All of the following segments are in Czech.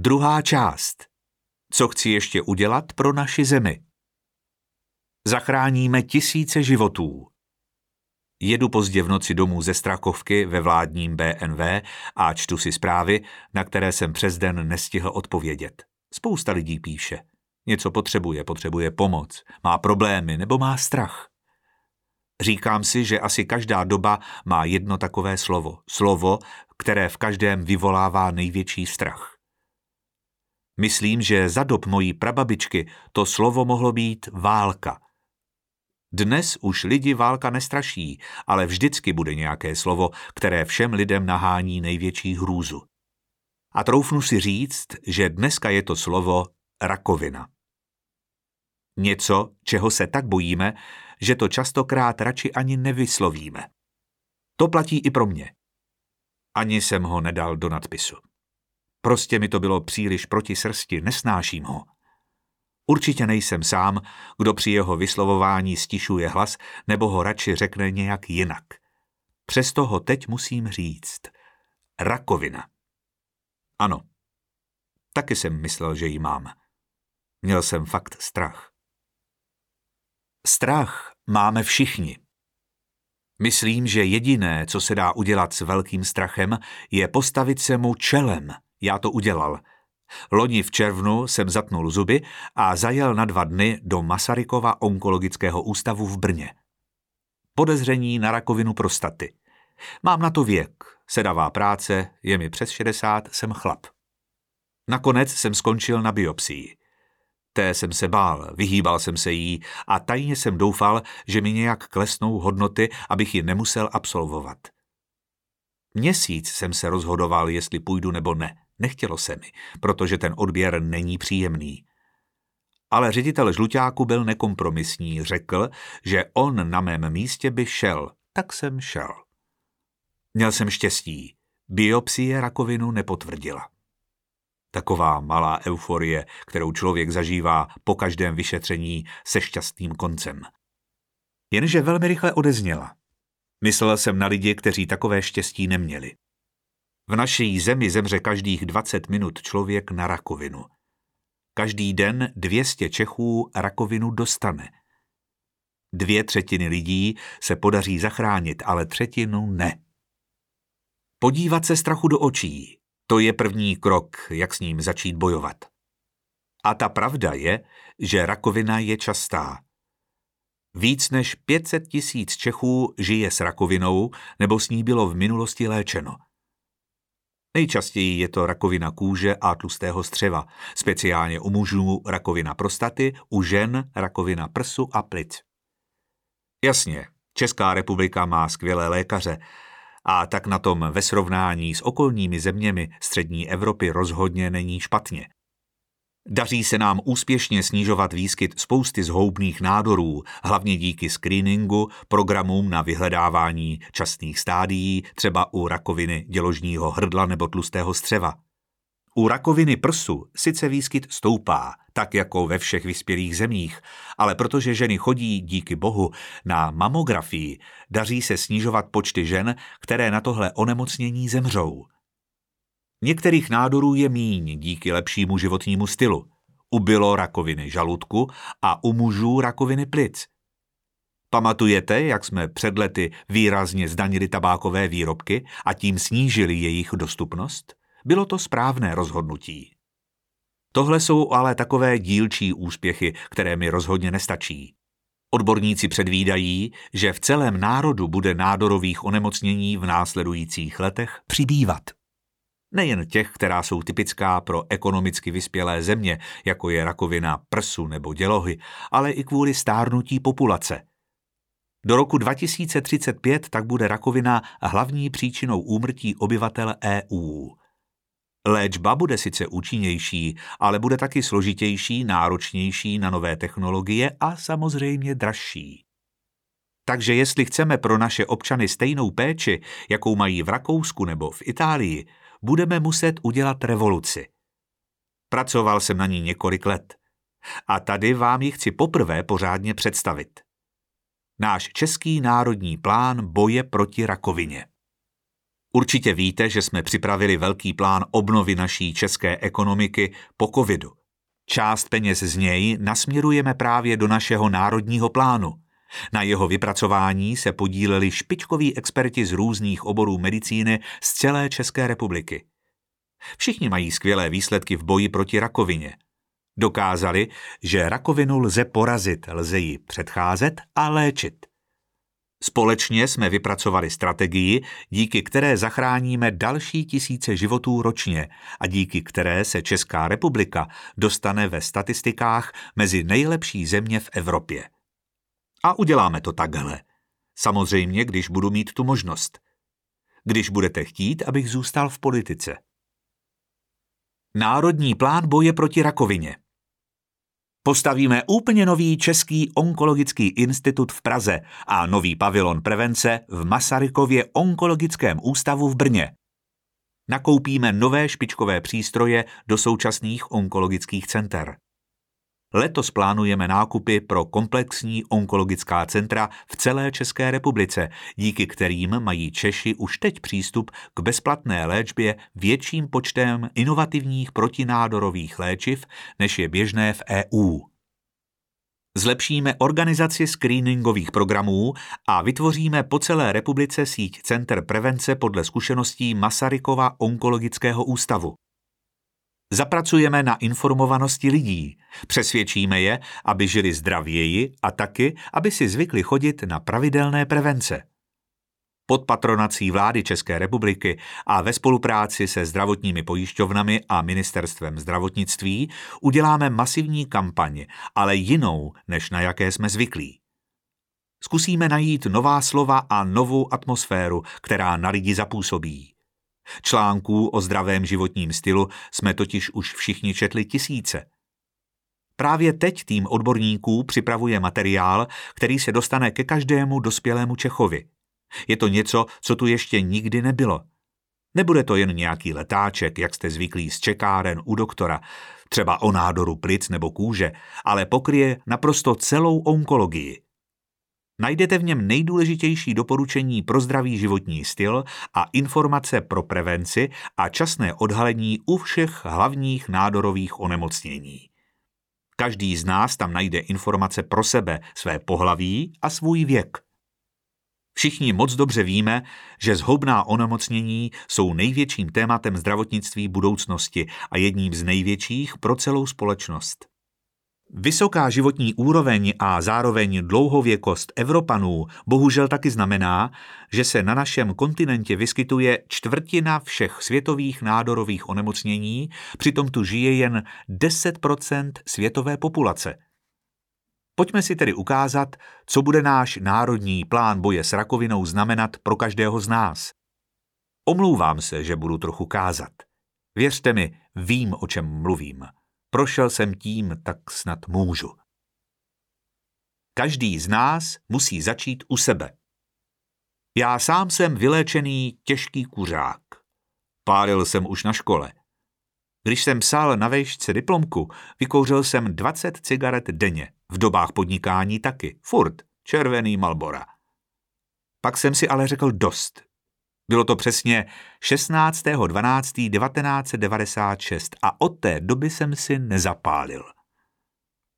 Druhá část. Co chci ještě udělat pro naši zemi? Zachráníme tisíce životů. Jedu pozdě v noci domů ze Strakovky ve vládním BNV a čtu si zprávy, na které jsem přes den nestihl odpovědět. Spousta lidí píše. Něco potřebuje, potřebuje pomoc, má problémy nebo má strach. Říkám si, že asi každá doba má jedno takové slovo. Slovo, které v každém vyvolává největší strach. Myslím, že za dob mojí prababičky to slovo mohlo být válka. Dnes už lidi válka nestraší, ale vždycky bude nějaké slovo, které všem lidem nahání největší hrůzu. A troufnu si říct, že dneska je to slovo rakovina. Něco, čeho se tak bojíme, že to častokrát radši ani nevyslovíme. To platí i pro mě. Ani jsem ho nedal do nadpisu. Prostě mi to bylo příliš proti srsti, nesnáším ho. Určitě nejsem sám, kdo při jeho vyslovování stišuje hlas nebo ho radši řekne nějak jinak. Přesto ho teď musím říct. Rakovina. Ano. Taky jsem myslel, že ji mám. Měl jsem fakt strach. Strach máme všichni. Myslím, že jediné, co se dá udělat s velkým strachem, je postavit se mu čelem. Já to udělal. Loni v červnu jsem zatnul zuby a zajel na dva dny do Masarykova onkologického ústavu v Brně. Podezření na rakovinu prostaty. Mám na to věk, sedavá práce, je mi přes 60, jsem chlap. Nakonec jsem skončil na biopsii. Té jsem se bál, vyhýbal jsem se jí a tajně jsem doufal, že mi nějak klesnou hodnoty, abych ji nemusel absolvovat. Měsíc jsem se rozhodoval, jestli půjdu nebo ne. Nechtělo se mi, protože ten odběr není příjemný. Ale ředitel žluťáku byl nekompromisní, řekl, že on na mém místě by šel, tak jsem šel. Měl jsem štěstí, biopsie rakovinu nepotvrdila. Taková malá euforie, kterou člověk zažívá po každém vyšetření se šťastným koncem. Jenže velmi rychle odezněla. Myslel jsem na lidi, kteří takové štěstí neměli. V naší zemi zemře každých 20 minut člověk na rakovinu. Každý den 200 Čechů rakovinu dostane. Dvě třetiny lidí se podaří zachránit, ale třetinu ne. Podívat se strachu do očí, to je první krok, jak s ním začít bojovat. A ta pravda je, že rakovina je častá. Víc než 500 tisíc Čechů žije s rakovinou nebo s ní bylo v minulosti léčeno. Nejčastěji je to rakovina kůže a tlustého střeva, speciálně u mužů rakovina prostaty, u žen rakovina prsu a plic. Jasně, Česká republika má skvělé lékaře, a tak na tom ve srovnání s okolními zeměmi střední Evropy rozhodně není špatně. Daří se nám úspěšně snižovat výskyt spousty zhoubných nádorů, hlavně díky screeningu, programům na vyhledávání častných stádií, třeba u rakoviny děložního hrdla nebo tlustého střeva. U rakoviny prsu sice výskyt stoupá, tak jako ve všech vyspělých zemích, ale protože ženy chodí díky bohu na mamografii, daří se snižovat počty žen, které na tohle onemocnění zemřou. Některých nádorů je míň díky lepšímu životnímu stylu. Ubylo rakoviny žaludku a u mužů rakoviny plic. Pamatujete, jak jsme před lety výrazně zdanili tabákové výrobky a tím snížili jejich dostupnost? Bylo to správné rozhodnutí. Tohle jsou ale takové dílčí úspěchy, které mi rozhodně nestačí. Odborníci předvídají, že v celém národu bude nádorových onemocnění v následujících letech přibývat. Nejen těch, která jsou typická pro ekonomicky vyspělé země, jako je rakovina prsu nebo dělohy, ale i kvůli stárnutí populace. Do roku 2035 tak bude rakovina hlavní příčinou úmrtí obyvatel EU. Léčba bude sice účinnější, ale bude taky složitější, náročnější na nové technologie a samozřejmě dražší. Takže jestli chceme pro naše občany stejnou péči, jakou mají v Rakousku nebo v Itálii, budeme muset udělat revoluci. Pracoval jsem na ní několik let. A tady vám ji chci poprvé pořádně představit. Náš český národní plán boje proti rakovině. Určitě víte, že jsme připravili velký plán obnovy naší české ekonomiky po covidu. Část peněz z něj nasměrujeme právě do našeho národního plánu. Na jeho vypracování se podíleli špičkoví experti z různých oborů medicíny z celé České republiky. Všichni mají skvělé výsledky v boji proti rakovině. Dokázali, že rakovinu lze porazit, lze ji předcházet a léčit. Společně jsme vypracovali strategii, díky které zachráníme další tisíce životů ročně a díky které se Česká republika dostane ve statistikách mezi nejlepší země v Evropě. A uděláme to takhle. Samozřejmě, když budu mít tu možnost. Když budete chtít, abych zůstal v politice. Národní plán boje proti rakovině. Postavíme úplně nový Český onkologický institut v Praze a nový pavilon prevence v Masarykově onkologickém ústavu v Brně. Nakoupíme nové špičkové přístroje do současných onkologických center. Letos plánujeme nákupy pro komplexní onkologická centra v celé České republice, díky kterým mají Češi už teď přístup k bezplatné léčbě větším počtem inovativních protinádorových léčiv, než je běžné v EU. Zlepšíme organizaci screeningových programů a vytvoříme po celé republice síť center prevence podle zkušeností Masarykova onkologického ústavu. Zapracujeme na informovanosti lidí, přesvědčíme je, aby žili zdravěji a taky, aby si zvykli chodit na pravidelné prevence. Pod patronací vlády České republiky a ve spolupráci se zdravotními pojišťovnami a ministerstvem zdravotnictví uděláme masivní kampaň, ale jinou, než na jaké jsme zvyklí. Zkusíme najít nová slova a novou atmosféru, která na lidi zapůsobí. Článků o zdravém životním stylu jsme totiž už všichni četli tisíce. Právě teď tým odborníků připravuje materiál, který se dostane ke každému dospělému Čechovi. Je to něco, co tu ještě nikdy nebylo. Nebude to jen nějaký letáček, jak jste zvyklí z čekáren u doktora, třeba o nádoru plic nebo kůže, ale pokryje naprosto celou onkologii. Najdete v něm nejdůležitější doporučení pro zdravý životní styl a informace pro prevenci a časné odhalení u všech hlavních nádorových onemocnění. Každý z nás tam najde informace pro sebe, své pohlaví a svůj věk. Všichni moc dobře víme, že zhoubná onemocnění jsou největším tématem zdravotnictví budoucnosti a jedním z největších pro celou společnost. Vysoká životní úroveň a zároveň dlouhověkost Evropanů bohužel taky znamená, že se na našem kontinentě vyskytuje čtvrtina všech světových nádorových onemocnění, přitom tu žije jen 10% světové populace. Pojďme si tedy ukázat, co bude náš národní plán boje s rakovinou znamenat pro každého z nás. Omlouvám se, že budu trochu kázat. Věřte mi, vím, o čem mluvím. Prošel jsem tím, tak snad můžu. Každý z nás musí začít u sebe. Já sám jsem vyléčený těžký kuřák. Pálil jsem už na škole. Když jsem psal na vejšce diplomku, vykouřil jsem 20 cigaret denně. V dobách podnikání taky. Furt. Červený Malbora. Pak jsem si ale řekl dost. Bylo to přesně 16.12.1996 a od té doby jsem si nezapálil.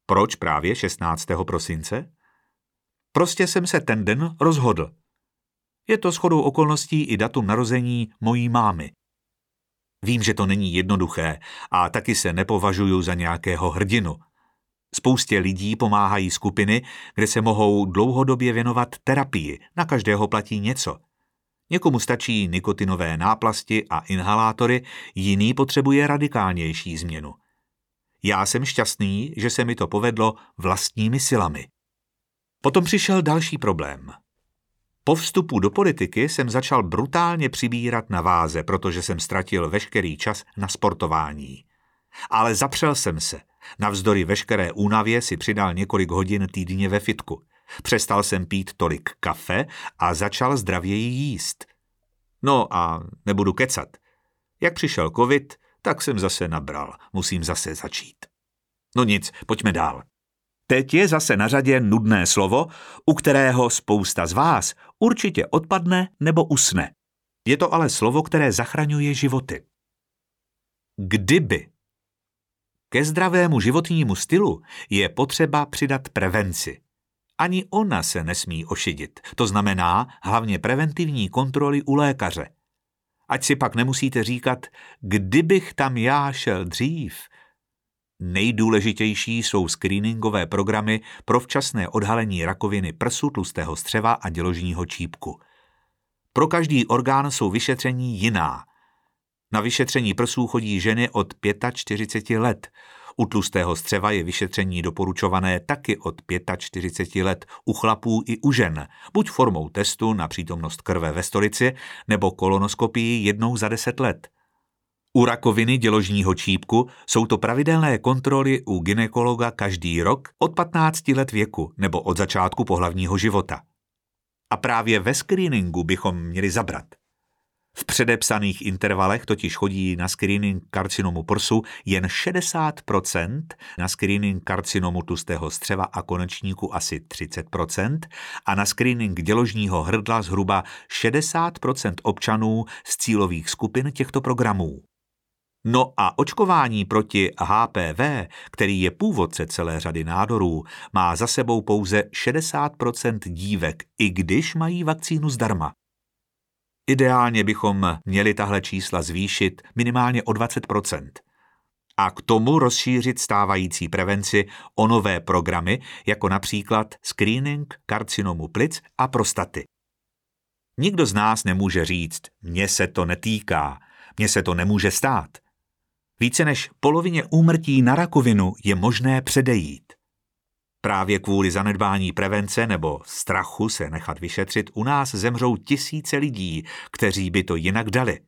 Proč právě 16. prosince? Prostě jsem se ten den rozhodl. Je to shodou okolností i datum narození mojí mámy. Vím, že to není jednoduché a taky se nepovažuju za nějakého hrdinu. Spoustě lidí pomáhají skupiny, kde se mohou dlouhodobě věnovat terapii, na každého platí něco – Někomu stačí nikotinové náplasti a inhalátory, jiný potřebuje radikálnější změnu. Já jsem šťastný, že se mi to povedlo vlastními silami. Potom přišel další problém. Po vstupu do politiky jsem začal brutálně přibírat na váze, protože jsem ztratil veškerý čas na sportování. Ale zapřel jsem se. Navzdory veškeré únavě si přidal několik hodin týdně ve fitku. Přestal jsem pít tolik kafe a začal zdravěji jíst. No a nebudu kecat. Jak přišel covid, tak jsem zase nabral. Musím zase začít. No nic, pojďme dál. Teď je zase na řadě nudné slovo, u kterého spousta z vás určitě odpadne nebo usne. Je to ale slovo, které zachraňuje životy. Kdyby. Ke zdravému životnímu stylu je potřeba přidat prevenci. Ani ona se nesmí ošidit. To znamená hlavně preventivní kontroly u lékaře. Ať si pak nemusíte říkat, kdybych tam já šel dřív. Nejdůležitější jsou screeningové programy pro včasné odhalení rakoviny prsu, tlustého střeva a děložního čípku. Pro každý orgán jsou vyšetření jiná. Na vyšetření prsů chodí ženy od 45 let, u tlustého střeva je vyšetření doporučované taky od 45 let u chlapů i u žen, buď formou testu na přítomnost krve ve stolici nebo kolonoskopii jednou za 10 let. U rakoviny děložního čípku jsou to pravidelné kontroly u ginekologa každý rok od 15 let věku nebo od začátku pohlavního života. A právě ve screeningu bychom měli zabrat. V předepsaných intervalech totiž chodí na screening karcinomu prsu jen 60%, na screening karcinomu tlustého střeva a konečníku asi 30% a na screening děložního hrdla zhruba 60% občanů z cílových skupin těchto programů. No a očkování proti HPV, který je původce celé řady nádorů, má za sebou pouze 60% dívek, i když mají vakcínu zdarma. Ideálně bychom měli tahle čísla zvýšit minimálně o 20% a k tomu rozšířit stávající prevenci o nové programy, jako například screening karcinomu plic a prostaty. Nikdo z nás nemůže říct, mně se to netýká, mně se to nemůže stát. Více než polovině úmrtí na rakovinu je možné předejít. Právě kvůli zanedbání prevence nebo strachu se nechat vyšetřit u nás zemřou tisíce lidí, kteří by to jinak dali.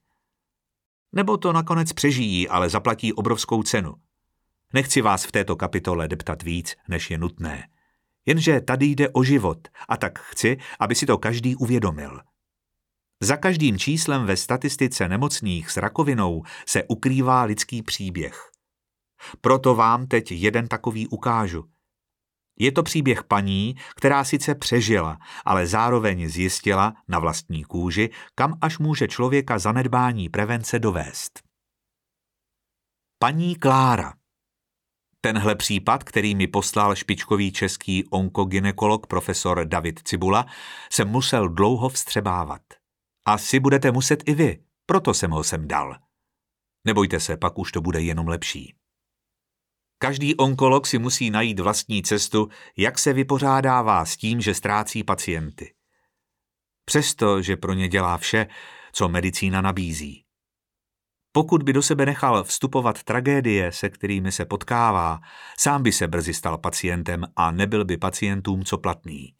Nebo to nakonec přežijí, ale zaplatí obrovskou cenu. Nechci vás v této kapitole deptat víc, než je nutné. Jenže tady jde o život a tak chci, aby si to každý uvědomil. Za každým číslem ve statistice nemocných s rakovinou se ukrývá lidský příběh. Proto vám teď jeden takový ukážu – je to příběh paní, která sice přežila, ale zároveň zjistila na vlastní kůži, kam až může člověka zanedbání prevence dovést. Paní Klára Tenhle případ, který mi poslal špičkový český onkogynekolog profesor David Cibula, jsem musel dlouho vstřebávat. Asi budete muset i vy, proto jsem ho sem dal. Nebojte se, pak už to bude jenom lepší. Každý onkolog si musí najít vlastní cestu, jak se vypořádává s tím, že ztrácí pacienty. Přesto, že pro ně dělá vše, co medicína nabízí. Pokud by do sebe nechal vstupovat tragédie, se kterými se potkává, sám by se brzy stal pacientem a nebyl by pacientům co platný.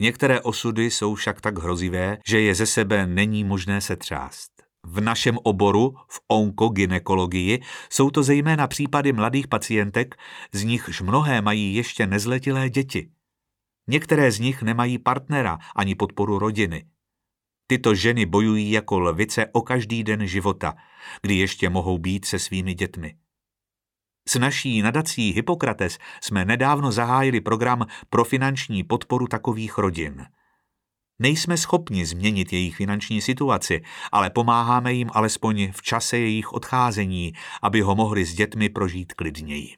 Některé osudy jsou však tak hrozivé, že je ze sebe není možné setřást. V našem oboru, v onkogynekologii, jsou to zejména případy mladých pacientek, z nichž mnohé mají ještě nezletilé děti. Některé z nich nemají partnera ani podporu rodiny. Tyto ženy bojují jako lvice o každý den života, kdy ještě mohou být se svými dětmi. S naší nadací Hippokrates jsme nedávno zahájili program pro finanční podporu takových rodin – Nejsme schopni změnit jejich finanční situaci, ale pomáháme jim alespoň v čase jejich odcházení, aby ho mohli s dětmi prožít klidněji.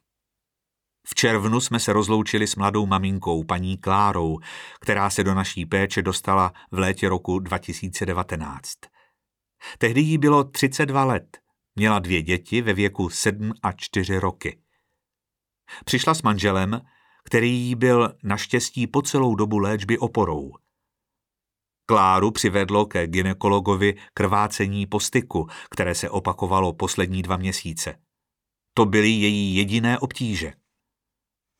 V červnu jsme se rozloučili s mladou maminkou, paní Klárou, která se do naší péče dostala v létě roku 2019. Tehdy jí bylo 32 let, měla dvě děti ve věku 7 a 4 roky. Přišla s manželem, který jí byl naštěstí po celou dobu léčby oporou – Kláru přivedlo ke ginekologovi krvácení po styku, které se opakovalo poslední dva měsíce. To byly její jediné obtíže.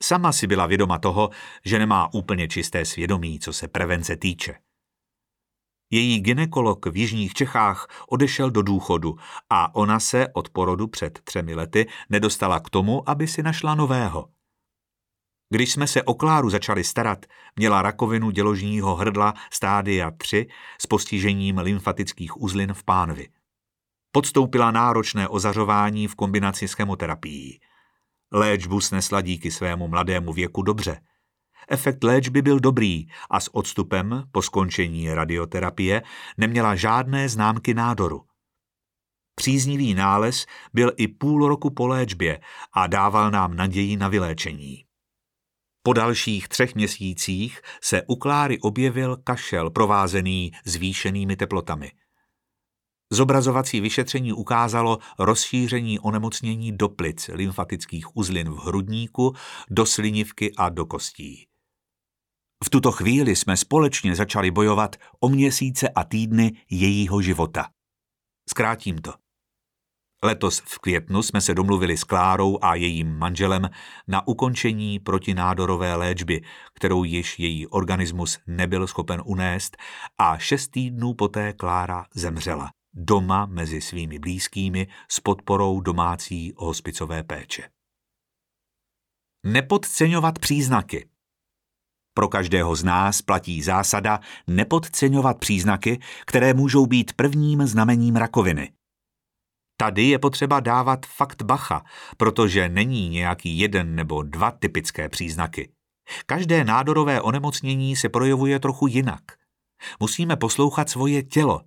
Sama si byla vědoma toho, že nemá úplně čisté svědomí, co se prevence týče. Její ginekolog v Jižních Čechách odešel do důchodu a ona se od porodu před třemi lety nedostala k tomu, aby si našla nového. Když jsme se o Kláru začali starat, měla rakovinu děložního hrdla stádia 3 s postižením lymfatických uzlin v pánvi. Podstoupila náročné ozařování v kombinaci s chemoterapií. Léčbu snesla díky svému mladému věku dobře. Efekt léčby byl dobrý a s odstupem po skončení radioterapie neměla žádné známky nádoru. Příznivý nález byl i půl roku po léčbě a dával nám naději na vyléčení. Po dalších třech měsících se u Kláry objevil kašel provázený zvýšenými teplotami. Zobrazovací vyšetření ukázalo rozšíření onemocnění do plic, lymfatických uzlin v hrudníku, do slinivky a do kostí. V tuto chvíli jsme společně začali bojovat o měsíce a týdny jejího života. Zkrátím to. Letos v květnu jsme se domluvili s Klárou a jejím manželem na ukončení protinádorové léčby, kterou již její organismus nebyl schopen unést a šest týdnů poté Klára zemřela doma mezi svými blízkými s podporou domácí hospicové péče. Nepodceňovat příznaky. Pro každého z nás platí zásada nepodceňovat příznaky, které můžou být prvním znamením rakoviny. Tady je potřeba dávat fakt bacha, protože není nějaký jeden nebo dva typické příznaky. Každé nádorové onemocnění se projevuje trochu jinak. Musíme poslouchat svoje tělo,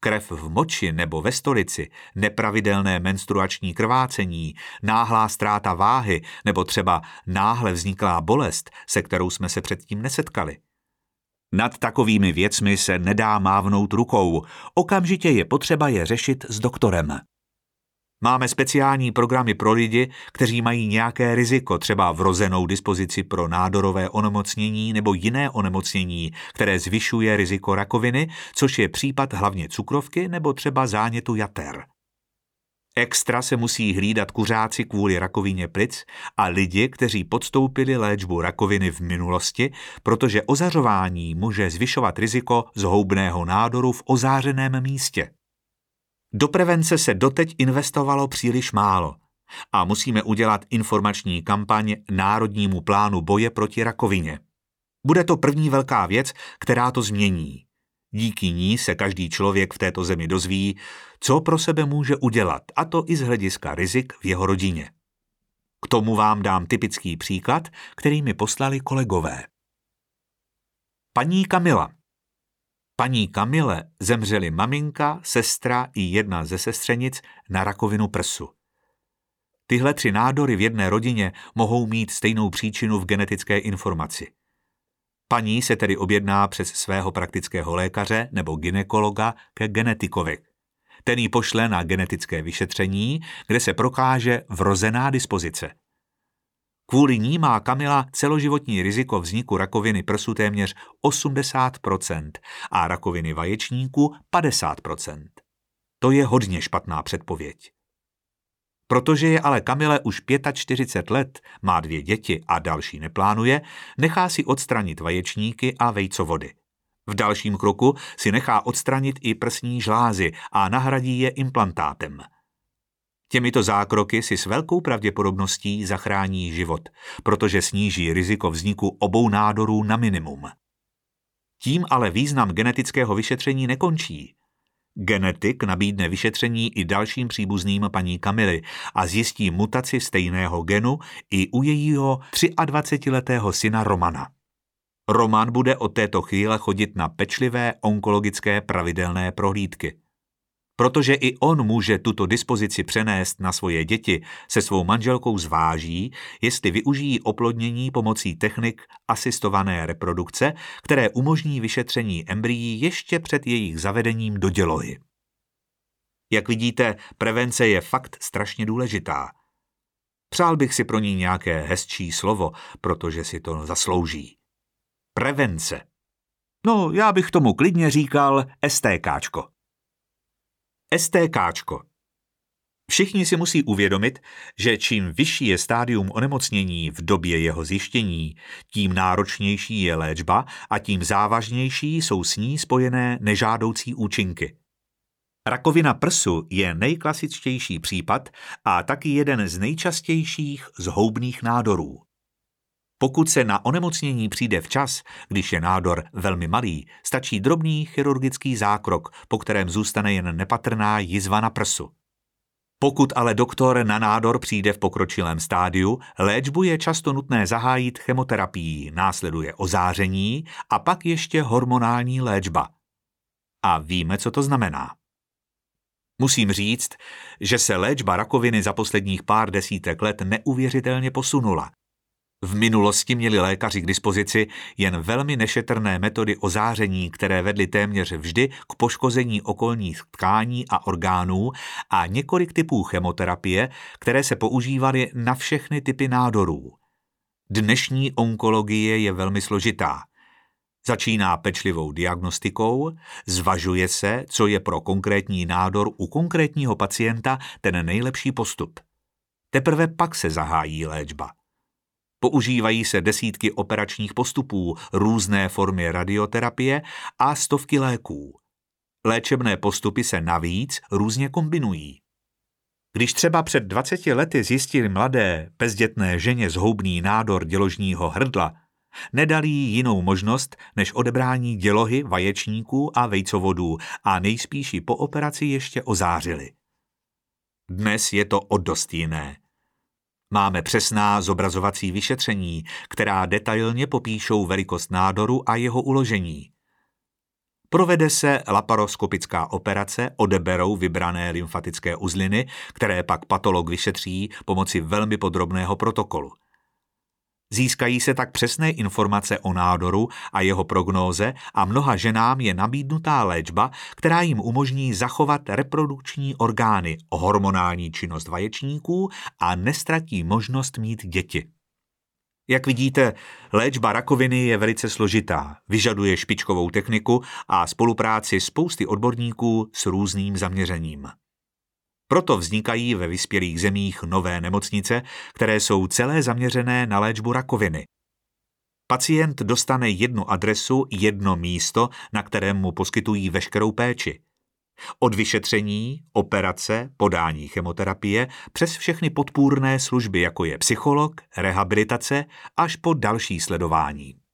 krev v moči nebo ve stolici, nepravidelné menstruační krvácení, náhlá ztráta váhy nebo třeba náhle vzniklá bolest, se kterou jsme se předtím nesetkali. Nad takovými věcmi se nedá mávnout rukou, okamžitě je potřeba je řešit s doktorem. Máme speciální programy pro lidi, kteří mají nějaké riziko, třeba vrozenou dispozici pro nádorové onemocnění nebo jiné onemocnění, které zvyšuje riziko rakoviny, což je případ hlavně cukrovky nebo třeba zánětu jater. Extra se musí hlídat kuřáci kvůli rakovině plic a lidi, kteří podstoupili léčbu rakoviny v minulosti, protože ozařování může zvyšovat riziko zhoubného nádoru v ozářeném místě. Do prevence se doteď investovalo příliš málo a musíme udělat informační kampaň Národnímu plánu boje proti rakovině. Bude to první velká věc, která to změní. Díky ní se každý člověk v této zemi dozví, co pro sebe může udělat, a to i z hlediska rizik v jeho rodině. K tomu vám dám typický příklad, který mi poslali kolegové. Paní Kamila Paní Kamile zemřeli maminka, sestra i jedna ze sestřenic na rakovinu prsu. Tyhle tři nádory v jedné rodině mohou mít stejnou příčinu v genetické informaci. Paní se tedy objedná přes svého praktického lékaře nebo ginekologa ke genetikovi. Ten ji pošle na genetické vyšetření, kde se prokáže vrozená dispozice – Kvůli ní má Kamila celoživotní riziko vzniku rakoviny prsu téměř 80% a rakoviny vaječníku 50%. To je hodně špatná předpověď. Protože je ale Kamile už 45 let, má dvě děti a další neplánuje, nechá si odstranit vaječníky a vejcovody. V dalším kroku si nechá odstranit i prsní žlázy a nahradí je implantátem – Těmito zákroky si s velkou pravděpodobností zachrání život, protože sníží riziko vzniku obou nádorů na minimum. Tím ale význam genetického vyšetření nekončí. Genetik nabídne vyšetření i dalším příbuzným paní Kamily a zjistí mutaci stejného genu i u jejího 23-letého syna Romana. Roman bude od této chvíle chodit na pečlivé onkologické pravidelné prohlídky. Protože i on může tuto dispozici přenést na svoje děti, se svou manželkou zváží, jestli využijí oplodnění pomocí technik asistované reprodukce, které umožní vyšetření embryí ještě před jejich zavedením do dělohy. Jak vidíte, prevence je fakt strašně důležitá. Přál bych si pro ní nějaké hezčí slovo, protože si to zaslouží. Prevence. No, já bych tomu klidně říkal STKčko. STKčko. Všichni si musí uvědomit, že čím vyšší je stádium onemocnění v době jeho zjištění, tím náročnější je léčba a tím závažnější jsou s ní spojené nežádoucí účinky. Rakovina prsu je nejklasičtější případ a taky jeden z nejčastějších zhoubných nádorů. Pokud se na onemocnění přijde včas, když je nádor velmi malý, stačí drobný chirurgický zákrok, po kterém zůstane jen nepatrná jizva na prsu. Pokud ale doktor na nádor přijde v pokročilém stádiu, léčbu je často nutné zahájit chemoterapií, následuje ozáření a pak ještě hormonální léčba. A víme, co to znamená. Musím říct, že se léčba rakoviny za posledních pár desítek let neuvěřitelně posunula. V minulosti měli lékaři k dispozici jen velmi nešetrné metody ozáření, které vedly téměř vždy k poškození okolních tkání a orgánů a několik typů chemoterapie, které se používaly na všechny typy nádorů. Dnešní onkologie je velmi složitá. Začíná pečlivou diagnostikou, zvažuje se, co je pro konkrétní nádor u konkrétního pacienta ten nejlepší postup. Teprve pak se zahájí léčba. Používají se desítky operačních postupů, různé formy radioterapie a stovky léků. Léčebné postupy se navíc různě kombinují. Když třeba před 20 lety zjistili mladé, bezdětné ženě zhoubný nádor děložního hrdla, nedali jí jinou možnost než odebrání dělohy, vaječníků a vejcovodů a nejspíš po operaci ještě ozářili. Dnes je to o dost jiné. Máme přesná zobrazovací vyšetření, která detailně popíšou velikost nádoru a jeho uložení. Provede se laparoskopická operace, odeberou vybrané lymfatické uzliny, které pak patolog vyšetří pomocí velmi podrobného protokolu – Získají se tak přesné informace o nádoru a jeho prognóze a mnoha ženám je nabídnutá léčba, která jim umožní zachovat reprodukční orgány, hormonální činnost vaječníků a nestratí možnost mít děti. Jak vidíte, léčba rakoviny je velice složitá, vyžaduje špičkovou techniku a spolupráci spousty odborníků s různým zaměřením. Proto vznikají ve vyspělých zemích nové nemocnice, které jsou celé zaměřené na léčbu rakoviny. Pacient dostane jednu adresu, jedno místo, na kterém mu poskytují veškerou péči. Od vyšetření, operace, podání chemoterapie přes všechny podpůrné služby, jako je psycholog, rehabilitace, až po další sledování.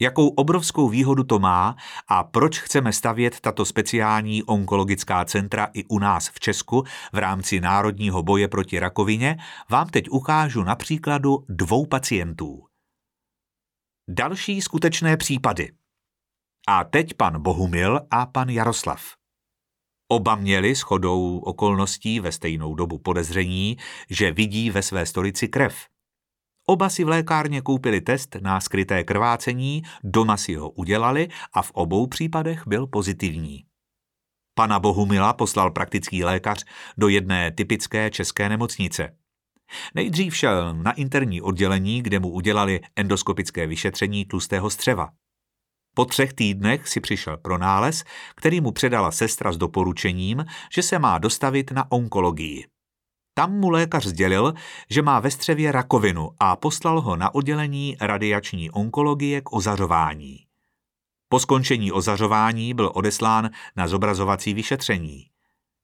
Jakou obrovskou výhodu to má a proč chceme stavět tato speciální onkologická centra i u nás v Česku v rámci národního boje proti rakovině, vám teď ukážu na příkladu dvou pacientů. Další skutečné případy. A teď pan Bohumil a pan Jaroslav. Oba měli shodou okolností ve stejnou dobu podezření, že vidí ve své stolici krev – Oba si v lékárně koupili test na skryté krvácení, doma si ho udělali a v obou případech byl pozitivní. Pana Bohumila poslal praktický lékař do jedné typické české nemocnice. Nejdřív šel na interní oddělení, kde mu udělali endoskopické vyšetření tlustého střeva. Po třech týdnech si přišel pro nález, který mu předala sestra s doporučením, že se má dostavit na onkologii. Tam mu lékař sdělil, že má ve střevě rakovinu a poslal ho na oddělení radiační onkologie k ozařování. Po skončení ozařování byl odeslán na zobrazovací vyšetření.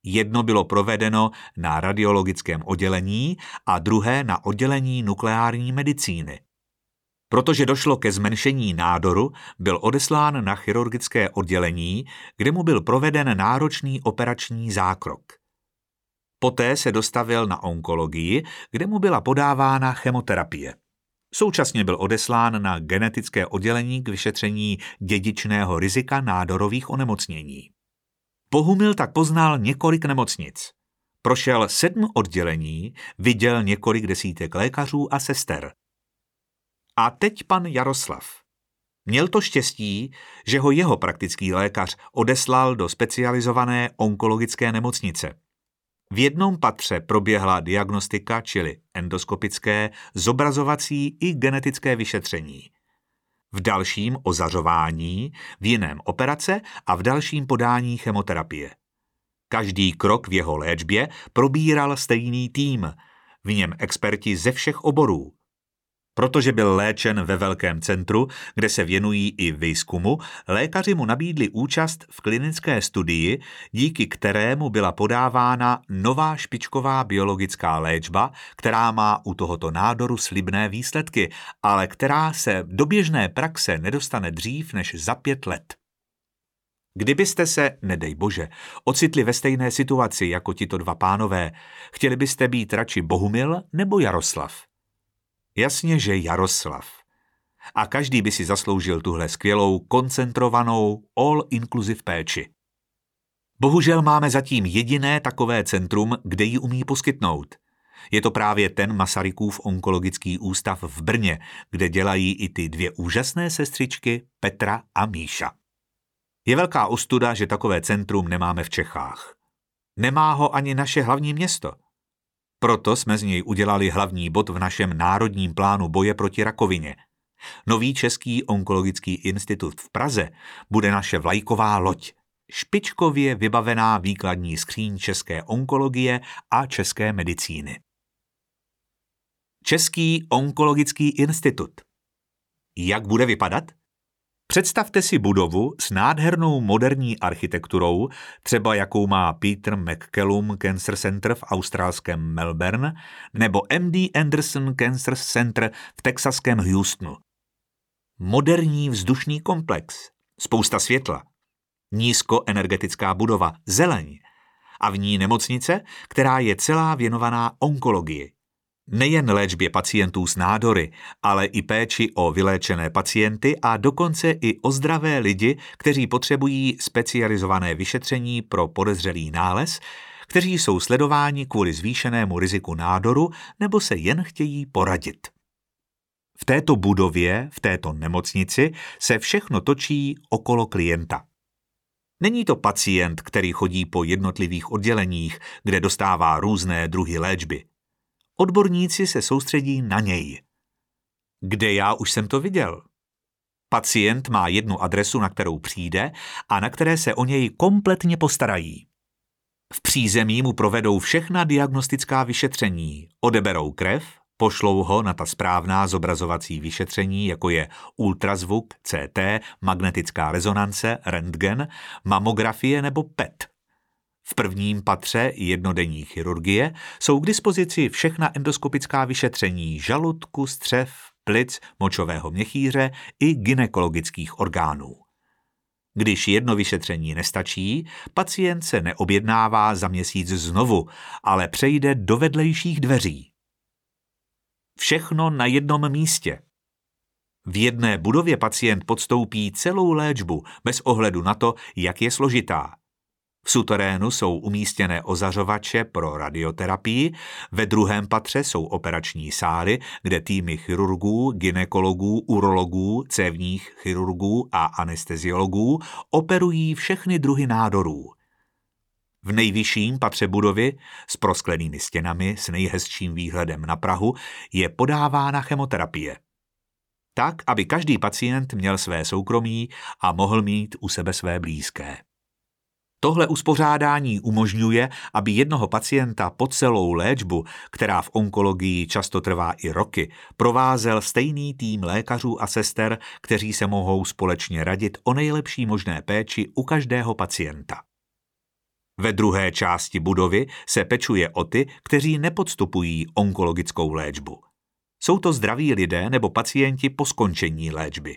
Jedno bylo provedeno na radiologickém oddělení a druhé na oddělení nukleární medicíny. Protože došlo ke zmenšení nádoru, byl odeslán na chirurgické oddělení, kde mu byl proveden náročný operační zákrok – Poté se dostavil na onkologii, kde mu byla podávána chemoterapie. Současně byl odeslán na genetické oddělení k vyšetření dědičného rizika nádorových onemocnění. Pohumil tak poznal několik nemocnic. Prošel sedm oddělení, viděl několik desítek lékařů a sester. A teď pan Jaroslav. Měl to štěstí, že ho jeho praktický lékař odeslal do specializované onkologické nemocnice – v jednom patře proběhla diagnostika, čili endoskopické, zobrazovací i genetické vyšetření. V dalším ozařování, v jiném operace a v dalším podání chemoterapie. Každý krok v jeho léčbě probíral stejný tým, v něm experti ze všech oborů, Protože byl léčen ve velkém centru, kde se věnují i výzkumu, lékaři mu nabídli účast v klinické studii, díky kterému byla podávána nová špičková biologická léčba, která má u tohoto nádoru slibné výsledky, ale která se do běžné praxe nedostane dřív než za pět let. Kdybyste se, nedej bože, ocitli ve stejné situaci jako tito dva pánové, chtěli byste být radši Bohumil nebo Jaroslav? Jasně, že Jaroslav. A každý by si zasloužil tuhle skvělou, koncentrovanou, all-inclusive péči. Bohužel máme zatím jediné takové centrum, kde ji umí poskytnout. Je to právě ten Masarykův onkologický ústav v Brně, kde dělají i ty dvě úžasné sestřičky Petra a Míša. Je velká ostuda, že takové centrum nemáme v Čechách. Nemá ho ani naše hlavní město. Proto jsme z něj udělali hlavní bod v našem národním plánu boje proti rakovině. Nový Český onkologický institut v Praze bude naše vlajková loď, špičkově vybavená výkladní skříň české onkologie a české medicíny. Český onkologický institut. Jak bude vypadat? Představte si budovu s nádhernou moderní architekturou, třeba jakou má Peter McCallum Cancer Center v australském Melbourne nebo MD Anderson Cancer Center v texaském Houstonu. Moderní vzdušný komplex, spousta světla, nízkoenergetická budova, zeleň a v ní nemocnice, která je celá věnovaná onkologii. Nejen léčbě pacientů s nádory, ale i péči o vyléčené pacienty a dokonce i o zdravé lidi, kteří potřebují specializované vyšetření pro podezřelý nález, kteří jsou sledováni kvůli zvýšenému riziku nádoru nebo se jen chtějí poradit. V této budově, v této nemocnici se všechno točí okolo klienta. Není to pacient, který chodí po jednotlivých odděleních, kde dostává různé druhy léčby. Odborníci se soustředí na něj. Kde já už jsem to viděl? Pacient má jednu adresu, na kterou přijde a na které se o něj kompletně postarají. V přízemí mu provedou všechna diagnostická vyšetření, odeberou krev, pošlou ho na ta správná zobrazovací vyšetření, jako je ultrazvuk, CT, magnetická rezonance, rentgen, mamografie nebo PET – v prvním patře jednodenní chirurgie jsou k dispozici všechna endoskopická vyšetření žaludku, střev, plic, močového měchýře i ginekologických orgánů. Když jedno vyšetření nestačí, pacient se neobjednává za měsíc znovu, ale přejde do vedlejších dveří. Všechno na jednom místě. V jedné budově pacient podstoupí celou léčbu bez ohledu na to, jak je složitá. V suterénu jsou umístěné ozařovače pro radioterapii, ve druhém patře jsou operační sály, kde týmy chirurgů, ginekologů, urologů, cévních chirurgů a anesteziologů operují všechny druhy nádorů. V nejvyšším patře budovy s prosklenými stěnami s nejhezčím výhledem na Prahu je podávána chemoterapie. Tak, aby každý pacient měl své soukromí a mohl mít u sebe své blízké. Tohle uspořádání umožňuje, aby jednoho pacienta po celou léčbu, která v onkologii často trvá i roky, provázel stejný tým lékařů a sester, kteří se mohou společně radit o nejlepší možné péči u každého pacienta. Ve druhé části budovy se pečuje o ty, kteří nepodstupují onkologickou léčbu. Jsou to zdraví lidé nebo pacienti po skončení léčby.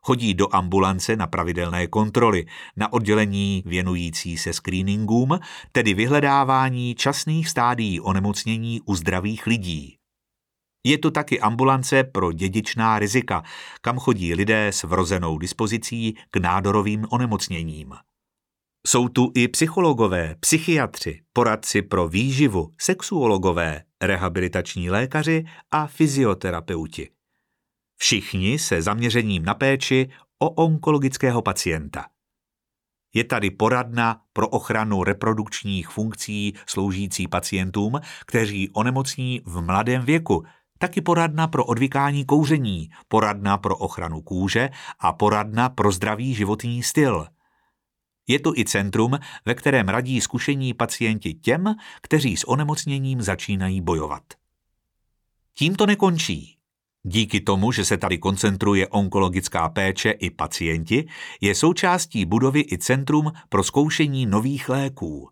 Chodí do ambulance na pravidelné kontroly, na oddělení věnující se screeningům, tedy vyhledávání časných stádií onemocnění u zdravých lidí. Je tu taky ambulance pro dědičná rizika, kam chodí lidé s vrozenou dispozicí k nádorovým onemocněním. Jsou tu i psychologové, psychiatři, poradci pro výživu, sexuologové, rehabilitační lékaři a fyzioterapeuti. Všichni se zaměřením na péči o onkologického pacienta. Je tady poradna pro ochranu reprodukčních funkcí sloužící pacientům, kteří onemocní v mladém věku, taky poradna pro odvykání kouření, poradna pro ochranu kůže a poradna pro zdravý životní styl. Je to i centrum, ve kterém radí zkušení pacienti těm, kteří s onemocněním začínají bojovat. Tím to nekončí. Díky tomu, že se tady koncentruje onkologická péče i pacienti, je součástí budovy i centrum pro zkoušení nových léků.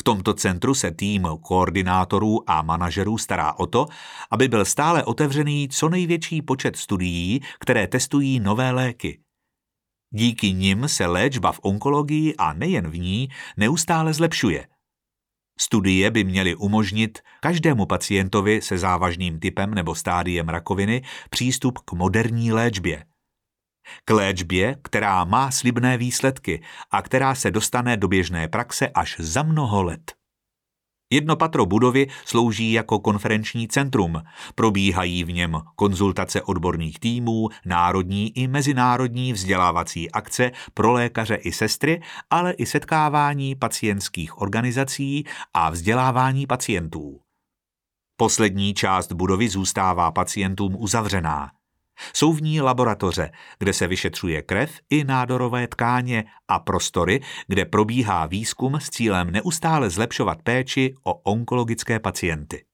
V tomto centru se tým koordinátorů a manažerů stará o to, aby byl stále otevřený co největší počet studií, které testují nové léky. Díky nim se léčba v onkologii a nejen v ní neustále zlepšuje. Studie by měly umožnit každému pacientovi se závažným typem nebo stádiem rakoviny přístup k moderní léčbě. K léčbě, která má slibné výsledky a která se dostane do běžné praxe až za mnoho let. Jedno patro budovy slouží jako konferenční centrum. Probíhají v něm konzultace odborných týmů, národní i mezinárodní vzdělávací akce pro lékaře i sestry, ale i setkávání pacientských organizací a vzdělávání pacientů. Poslední část budovy zůstává pacientům uzavřená. Jsou v ní laboratoře, kde se vyšetřuje krev i nádorové tkáně a prostory, kde probíhá výzkum s cílem neustále zlepšovat péči o onkologické pacienty.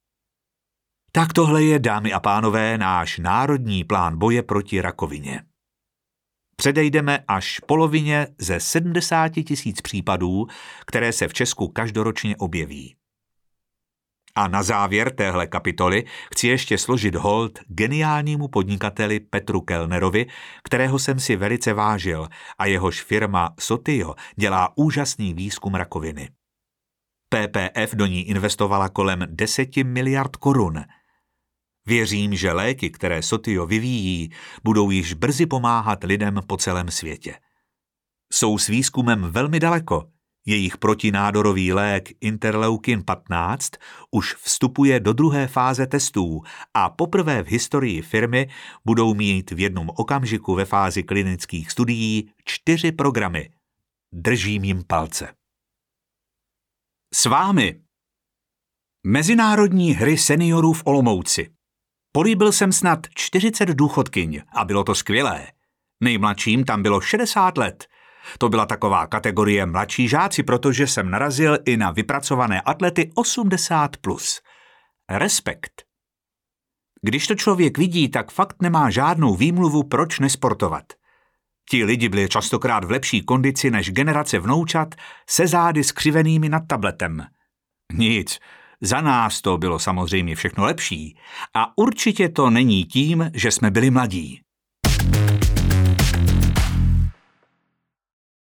Tak tohle je, dámy a pánové, náš národní plán boje proti rakovině. Předejdeme až polovině ze 70 tisíc případů, které se v Česku každoročně objeví. A na závěr téhle kapitoly chci ještě složit hold geniálnímu podnikateli Petru Kellnerovi, kterého jsem si velice vážil a jehož firma Sotio dělá úžasný výzkum rakoviny. PPF do ní investovala kolem 10 miliard korun. Věřím, že léky, které Sotio vyvíjí, budou již brzy pomáhat lidem po celém světě. Jsou s výzkumem velmi daleko jejich protinádorový lék Interleukin 15 už vstupuje do druhé fáze testů a poprvé v historii firmy budou mít v jednom okamžiku ve fázi klinických studií čtyři programy. Držím jim palce. S vámi Mezinárodní hry seniorů v Olomouci. Políbil jsem snad 40 důchodkyň a bylo to skvělé. Nejmladším tam bylo 60 let – to byla taková kategorie mladší žáci, protože jsem narazil i na vypracované atlety 80+. Plus. Respekt. Když to člověk vidí, tak fakt nemá žádnou výmluvu, proč nesportovat. Ti lidi byli častokrát v lepší kondici než generace vnoučat se zády skřivenými nad tabletem. Nic, za nás to bylo samozřejmě všechno lepší a určitě to není tím, že jsme byli mladí.